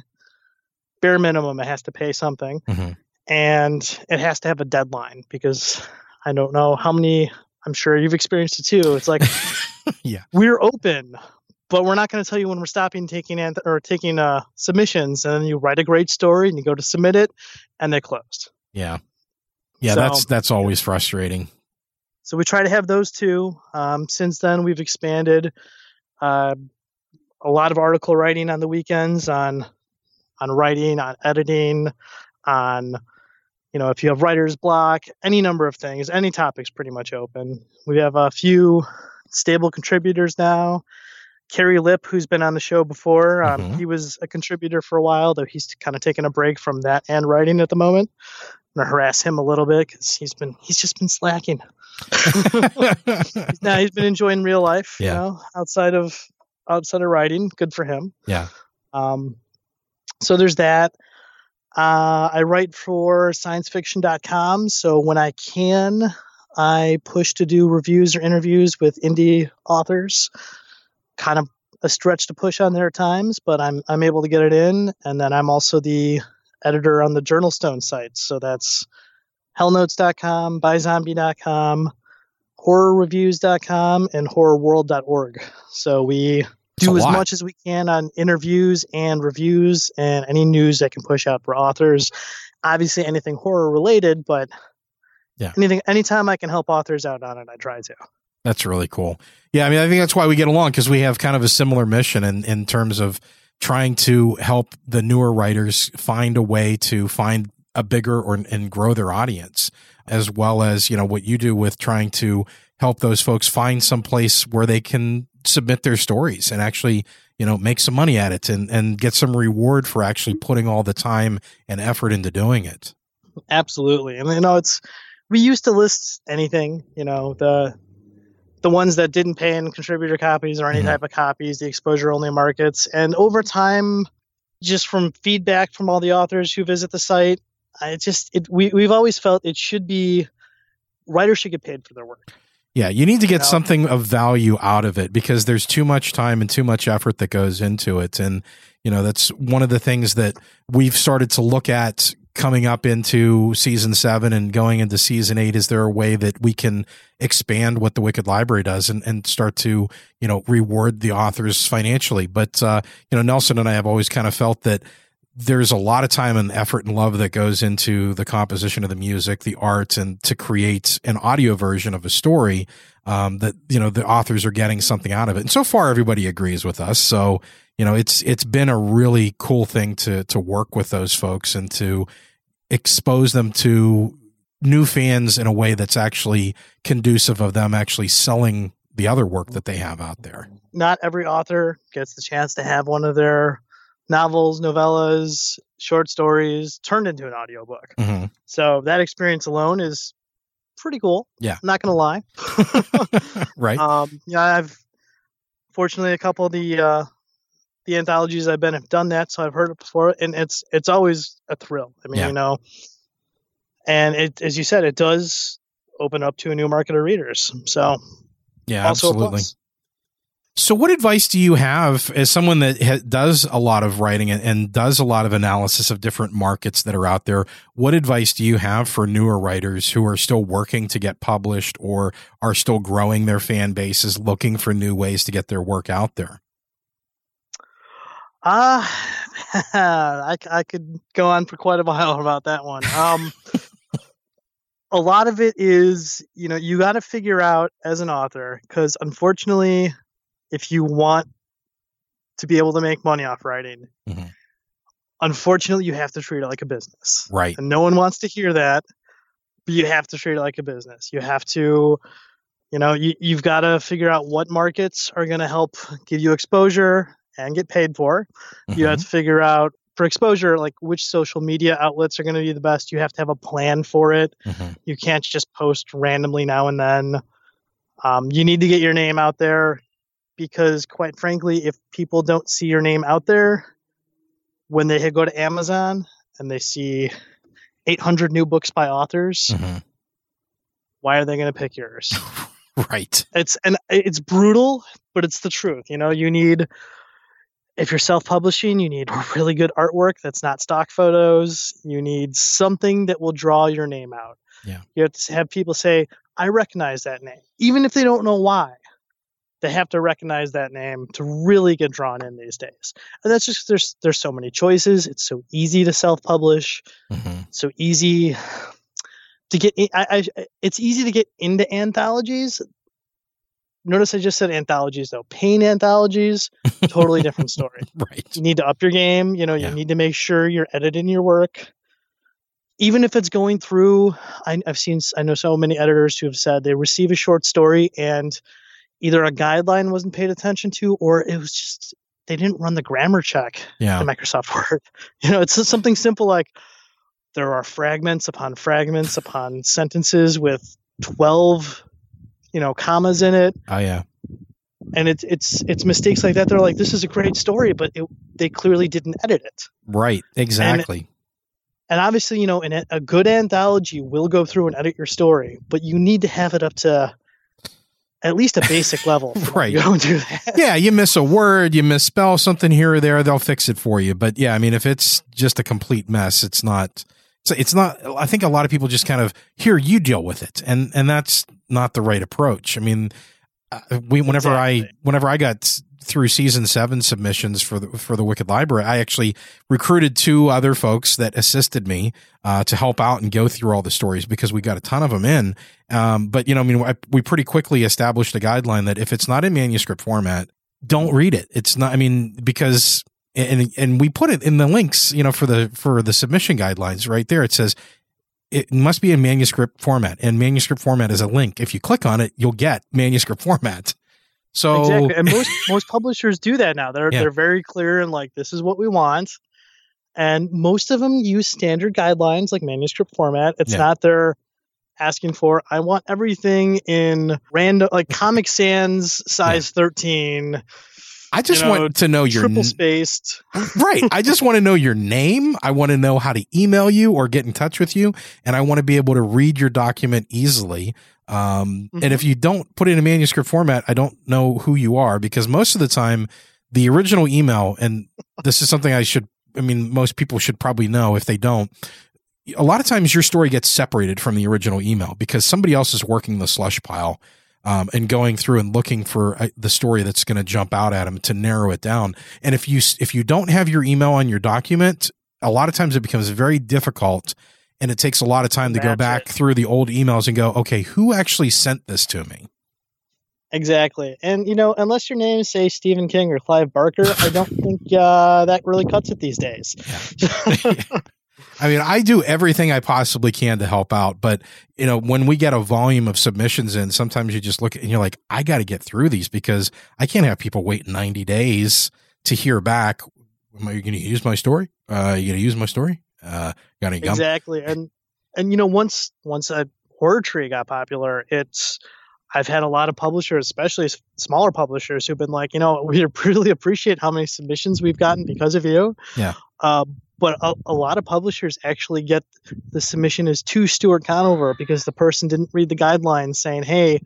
bare minimum it has to pay something Mhm. and it has to have a deadline because I don't know how many. I'm sure you've experienced it too. It's like Yeah. we're open, but we're not going to tell you when we're stopping taking anth- or taking uh, submissions. And then you write a great story and you go to submit it, and they closed. Yeah. Yeah, So- that's that's always frustrating. So we try to have those two. Um, since then, we've expanded uh, a lot of article writing on the weekends on on writing, on editing, on you know if you have writer's block, any number of things, any topic's pretty much open. We have a few stable contributors now. Kerry Lipp, who's been on the show before, um, Mhm. he was a contributor for a while, though he's kind of taking a break from that and writing at the moment. I'm gonna harass him a little bit because he's been he's just been slacking. now he's been enjoying real life, Yeah. you know, outside of outside of writing. Good for him. yeah. Um, so there's that. Uh, I write for sciencefiction.com, so when I can, I push to do reviews or interviews with indie authors. Kind of a stretch to push on their times, but I'm I'm able to get it in. And then I'm also the editor on the Journalstone site, so that's hellnotes.com, byzombie.com, horrorreviews.com, and horrorworld.org. So we do as lot. much as we can on interviews and reviews and any news that can push out for authors. Obviously, anything horror related, but Yeah. anything, anytime I can help authors out on it, I try to. That's really cool. Yeah, I mean, I think that's why we get along because we have kind of a similar mission in, in terms of trying to help the newer writers find a way to find a bigger or and grow their audience, as well as you know what you do with trying to help those folks find some place where they can submit their stories and actually you know make some money at it and and get some reward for actually putting all the time and effort into doing it. Absolutely. And you know, it's we used to list anything, you know, the the ones that didn't pay in contributor copies or any Mhm. type of copies, the exposure only markets. And over time, just from feedback from all the authors who visit the site, I just it we we've always felt it should be writers should get paid for their work. Yeah, you need to get know? something of value out of it because there's too much time and too much effort that goes into it. And, you know, that's one of the things that we've started to look at coming up into season seven and going into season eight. Is there a way that we can expand what the Wicked Library does and, and start to, you know, reward the authors financially? But, uh, you know, Nelson and I have always kind of felt that there's a lot of time and effort and love that goes into the composition of the music, the art, and to create an audio version of a story um, that you know the authors are getting something out of it. And so far, everybody agrees with us. So you know, it's it's been a really cool thing to to work with those folks and to expose them to new fans in a way that's actually conducive of them actually selling the other work that they have out there. Not every author gets the chance to have one of their novels, novellas, short stories turned into an audiobook. Mm-hmm. So that experience alone is pretty cool. Yeah. I'm not gonna lie. right? Um, yeah, I've fortunately a couple of the uh, the anthologies I've been have done that, so I've heard it before, and it's it's always a thrill. I mean, Yeah. you know, and it as you said, it does open up to a new market of readers. So yeah, absolutely. So, what advice do you have as someone that ha- does a lot of writing and, and does a lot of analysis of different markets that are out there? What advice do you have for newer writers who are still working to get published or are still growing their fan bases, looking for new ways to get their work out there? Uh, I, I could go on for quite a while about that one. Um, a lot of it is, you know, you got to figure out as an author, because unfortunately, if you want to be able to make money off writing, Mhm. unfortunately, you have to treat it like a business. Right. And no one wants to hear that, but you have to treat it like a business. You have to, you know, you, you've got to figure out what markets are going to help give you exposure and get paid for. You have to figure out for exposure, like which social media outlets are going to be the best. You have to have a plan for it. Mhm. You can't just post randomly now and then. Um, you need to get your name out there because, quite frankly, if people don't see your name out there, when they go to Amazon and they see 800 new books by authors, Mhm. why are they going to pick yours? Right. it's and it's brutal, but it's the truth. You know, you need if you're self-publishing, you need really good artwork that's not stock photos. You need something that will draw your name out. Yeah. You have to have people say, "I recognize that name," even if they don't know why. They have to recognize that name to really get drawn in these days. And that's just there's there's so many choices. It's so easy to self-publish. Mhm. So easy to get. I, I it's easy to get into anthologies. Notice I just said anthologies though. Pain anthologies, totally different story. Right. You need to up your game. You know, you need to make sure you're editing your work. Even if it's going through, I, I've seen, I know so many editors who have said they receive a short story and either a guideline wasn't paid attention to, or it was just they didn't run the grammar check Yeah. in Microsoft Word. You know, it's something simple like there are fragments upon fragments upon sentences with twelve, you know, commas in it Oh, yeah. and it's it's it's mistakes like that. They're like, this is a great story, but it, they clearly didn't edit it. Right. Exactly. And obviously, you know, in a, a good anthology will go through and edit your story, but you need to have it up to at least a basic level. you Right. Go and do that. yeah, you miss a word, you misspell something here or there, they'll fix it for you. But yeah, I mean, if it's just a complete mess, it's not. It's, it's not. I think a lot of people just kind of here you deal with it, and and that's not the right approach. I mean, uh, we whenever I whenever I got through season seven submissions for the for the Wicked Library, I actually recruited two other folks that assisted me uh, to help out and go through all the stories because we got a ton of them in. Um, but you know, I mean, I, we pretty quickly established a guideline that if it's not in manuscript format, don't read it. It's not. I mean, because and and we put it in the links, you know, for the for the submission guidelines right there. It says it must be in manuscript format, and manuscript format is a link. If you click on it, you'll get manuscript format. So exactly. And most most publishers do that now. They're Yeah. they're very clear and like this is what we want. And most of them use standard guidelines like manuscript format. It's Yeah. not they're asking for I want everything in random like Comic Sans size 13 I just you know, want to know your triple spaced. right. I just want to know your name. I want to know how to email you or get in touch with you, and I want to be able to read your document easily. Um, And if you don't put it in a manuscript format, I don't know who you are because most of the time, the original email, and this is something I should, I mean, most people should probably know if they don't. A lot of times, your story gets separated from the original email because somebody else is working the slush pile um, and going through and looking for uh, the story that's going to jump out at them to narrow it down. And if you if you don't have your email on your document, a lot of times it becomes very difficult, and it takes a lot of time to go back it. through the old emails and go, okay, who actually sent this to me? Exactly. And you know, unless your name is say Stephen King or Clive Barker, I don't think uh, that really cuts it these days. I mean, I do everything I possibly can to help out, but you know, when we get a volume of submissions in, sometimes you just look at and you're like, I got to get through these because I can't have people wait 90 days to hear back. Am I going to use my story? Uh, you going to use my story? Uh, got any gum? exactly and and you know once once a horror tree got popular it's i've had a lot of publishers especially smaller publishers who've been like you know we really appreciate how many submissions we've gotten because of you Yeah. uh, but a, a lot of publishers actually get the submission is to stuart conover because the person didn't read the guidelines saying hey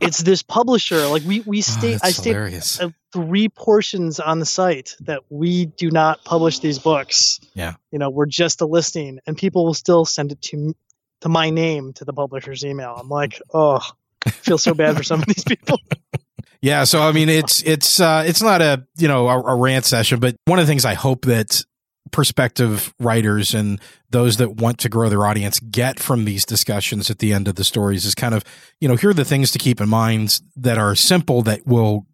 it's this publisher. Like we we Oh, state I state hilarious. uh, three portions on the site that we do not publish these books. Yeah. You know, we're just a listing, and people will still send it to to my name to the publisher's email. I'm like, oh, I feel so bad for some of these people. Yeah, so I mean, it's it's uh, it's not a you know a, a rant session, but one of the things I hope that prospective writers and those that want to grow their audience get from these discussions at the end of the stories is kind of you know here are the things to keep in mind that are simple that will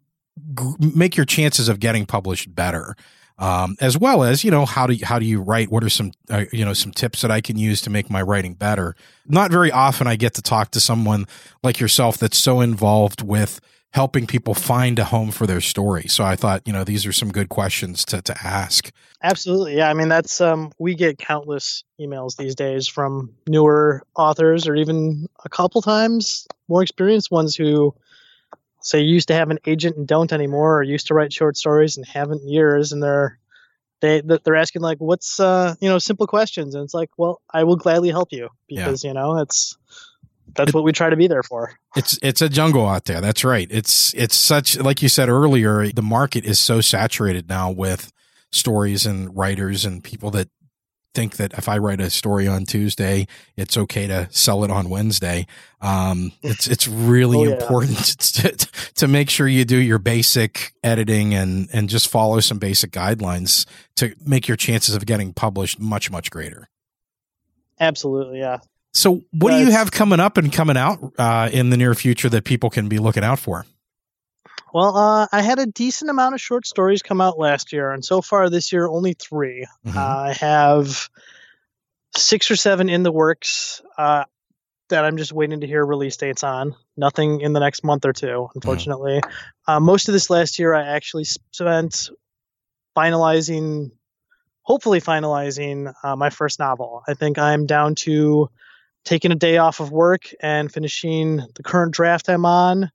make your chances of getting published better. Um, as well as you know how do you, how do you write? What are some uh, you know some tips that I can use to make my writing better? Not very often I get to talk to someone like yourself that's so involved with helping people find a home for their story. So I thought, you know, these are some good questions to, to ask. Absolutely. Yeah. I mean, that's, um, we get countless emails these days from newer authors or even a couple times more experienced ones who say used to have an agent and don't anymore or used to write short stories and haven't in years. And they're, they, they're asking like, what's, uh, you know, simple questions. And it's like, well, I will gladly help you because, you know, it's, that's what we try to be there for. It's it's a jungle out there. That's right. It's it's such like you said earlier, the market is so saturated now with stories and writers and people that think that if I write a story on Tuesday, it's okay to sell it on Wednesday. Um, it's it's really Oh, yeah. important to, to make sure you do your basic editing and and just follow some basic guidelines to make your chances of getting published much much greater. Absolutely. Yeah. So, what do you have coming up and coming out uh, in the near future that people can be looking out for? Well, uh, I had a decent amount of short stories come out last year, and so far this year, only 3 Mhm. Uh, I have six or seven in the works uh, that I'm just waiting to hear release dates on. Nothing in the next month or two, unfortunately. Uh, most of this last year, I actually spent finalizing, hopefully finalizing uh, my first novel. I think I'm down to taking a day off of work and finishing the current draft I'm on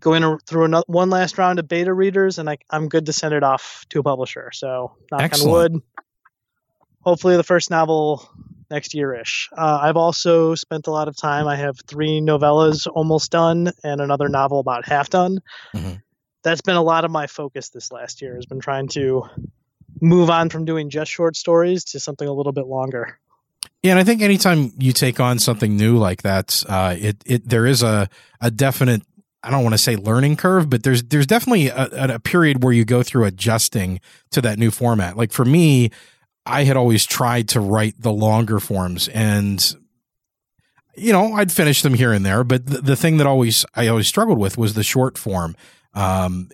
going through another, one last round of beta readers, and I, I'm good to send it off to a publisher. So, knock Excellent. on wood. Hopefully, the first novel next year ish. Uh, I've also spent a lot of time. I have three novellas almost done, and another novel about half done. Mhm. That's been a lot of my focus this last year. Has been trying to move on from doing just short stories to something a little bit longer. Yeah, and I think anytime you take on something new like that, uh, it it there is a a definite I don't want to say learning curve, but there's there's definitely a, a period where you go through adjusting to that new format. Like for me, I had always tried to write the longer forms, and you know I'd finish them here and there. But the, the thing that always I always struggled with was the short form. Um,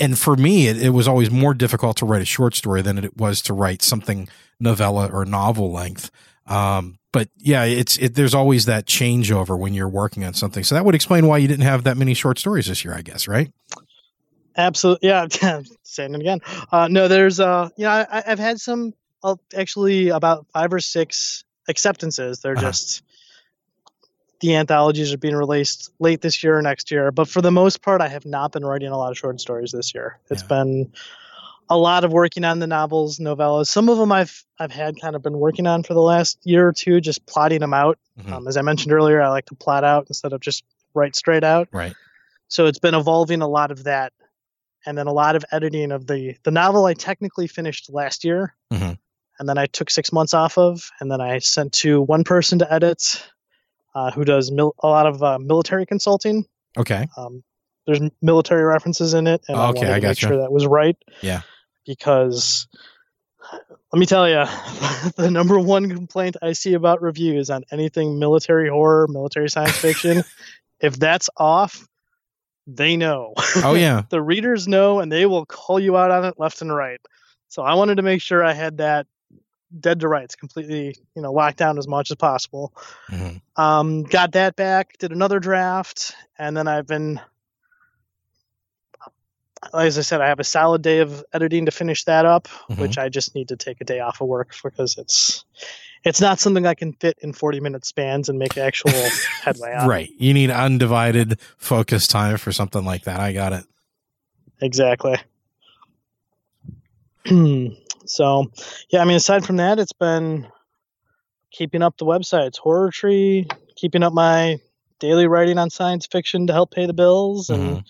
and for me, it, it was always more difficult to write a short story than it was to write something novella or novel length. Um, but yeah, it's it. There's always that changeover when you're working on something. So that would explain why you didn't have that many short stories this year, I guess, right? Absolutely, yeah. Saying it again. Uh, no, there's uh, you know, I, I've had some, uh, actually about five or six acceptances. They're Uh-huh. just the anthologies are being released late this year or next year. But for the most part, I have not been writing a lot of short stories this year. It's Yeah. been a lot of working on the novels, novellas. Some of them I've I've had kind of been working on for the last year or two, just plotting them out. Mhm. Um, as I mentioned earlier, I like to plot out instead of just write straight out Right. so it's been evolving a lot of that and then a lot of editing of the the novel i technically finished last year Mhm. and then i took six months off of and then i sent to one person to edit uh, who does mil- a lot of uh, military consulting Okay. um, there's military references in it and i Okay, wanted I to make gotcha. sure that was right Yeah. Because let me tell you the number one complaint i see about reviews on anything military horror military science fiction if that's off they know Oh yeah. the readers know and they will call you out on it left and right so i wanted to make sure i had that dead to rights completely you know locked down as much as possible Mhm. um, got that back did another draft and then i've been as i said i have a solid day of editing to finish that up Mhm. which i just need to take a day off of work because it's it's not something i can fit in 40 minute spans and make actual headway on Right. You need undivided focus time for something like that. I got it. Exactly. so, yeah, I mean, aside from that, it's been keeping up the websites, Horror Tree, keeping up my daily writing on science fiction to help pay the bills, and Mm-hmm.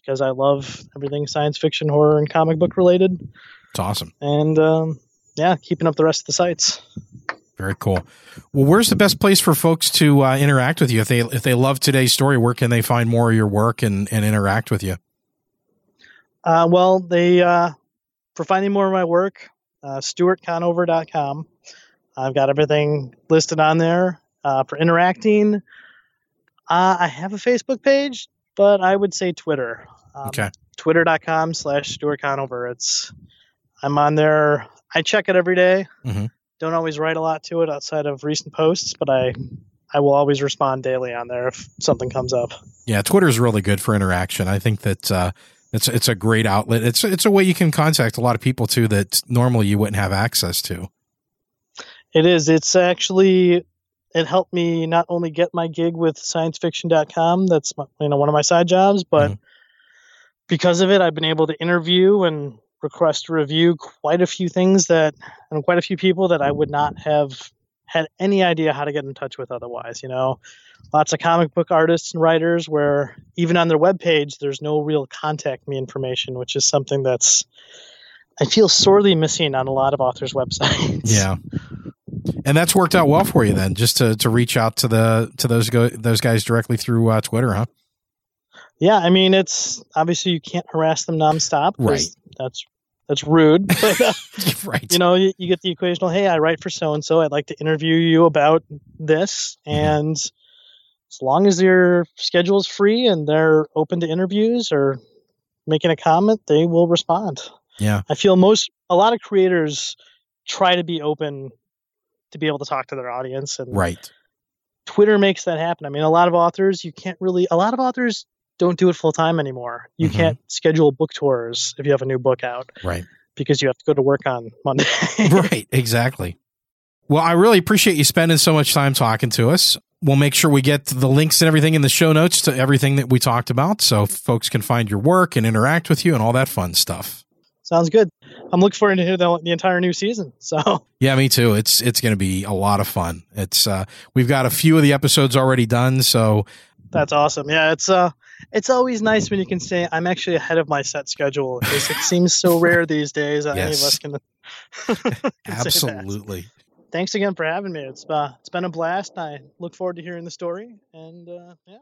Because I love everything science fiction, horror, and comic book related. It's awesome. And um, yeah, keeping up the rest of the sites. Very cool. Well, where's the best place for folks to uh, interact with you if they if they love today's story? Where can they find more of your work and, and interact with you? Uh, well, they uh, for finding more of my work, uh, StuartConover.com. I've got everything listed on there uh, for interacting. Uh, I have a Facebook page, but I would say Twitter. Um, Okay. Twitter.com slash Stuart Conover. It's I'm on there. I check it every day. Mhm. Don't always write a lot to it outside of recent posts, but I I will always respond daily on there if something comes up. Yeah, Twitter is really good for interaction. I think that uh, it's it's a great outlet. It's it's a way you can contact a lot of people too that normally you wouldn't have access to. It is. It's actually it helped me not only get my gig with sciencefiction.com that's my, you know one of my side jobs but mm-hmm. because of it I've been able to interview and request to review quite a few things that and quite a few people that I would not have had any idea how to get in touch with otherwise, you know. Lots of comic book artists and writers where even on their webpage there's no real contact me information, which is something that's I feel sorely missing on a lot of authors' websites. Yeah. And that's worked out well for you then, just to, to reach out to the to those go those guys directly through uh, Twitter, huh? Yeah, I mean it's obviously you can't harass them nonstop. Right. That's that's rude. But, uh, right. You know, you, you get the occasional, hey, I write for so and so. I'd like to interview you about this, Mm-hmm. and as long as your schedule is free and they're open to interviews or making a comment, they will respond. Yeah. I feel most a lot of creators try to be open to be able to talk to their audience and Right. Twitter makes that happen. I mean, a lot of authors, you can't really, a lot of authors don't do it full time anymore. You Mhm. can't schedule book tours if you have a new book out Right. because you have to go to work on Monday. right. Exactly. Well, I really appreciate you spending so much time talking to us. We'll make sure we get the links and everything in the show notes to everything that we talked about so folks can find your work and interact with you and all that fun stuff. Sounds good. I'm looking forward to hear the, the entire new season. So Yeah, me too. It's it's going to be a lot of fun. It's uh we've got a few of the episodes already done, so that's awesome. Yeah, it's uh, it's always nice when you can say I'm actually ahead of my set schedule. It seems so rare these days. that Any of us can. can absolutely. Thanks again for having me. It's uh, it's been a blast. I look forward to hearing the story. And uh, yeah,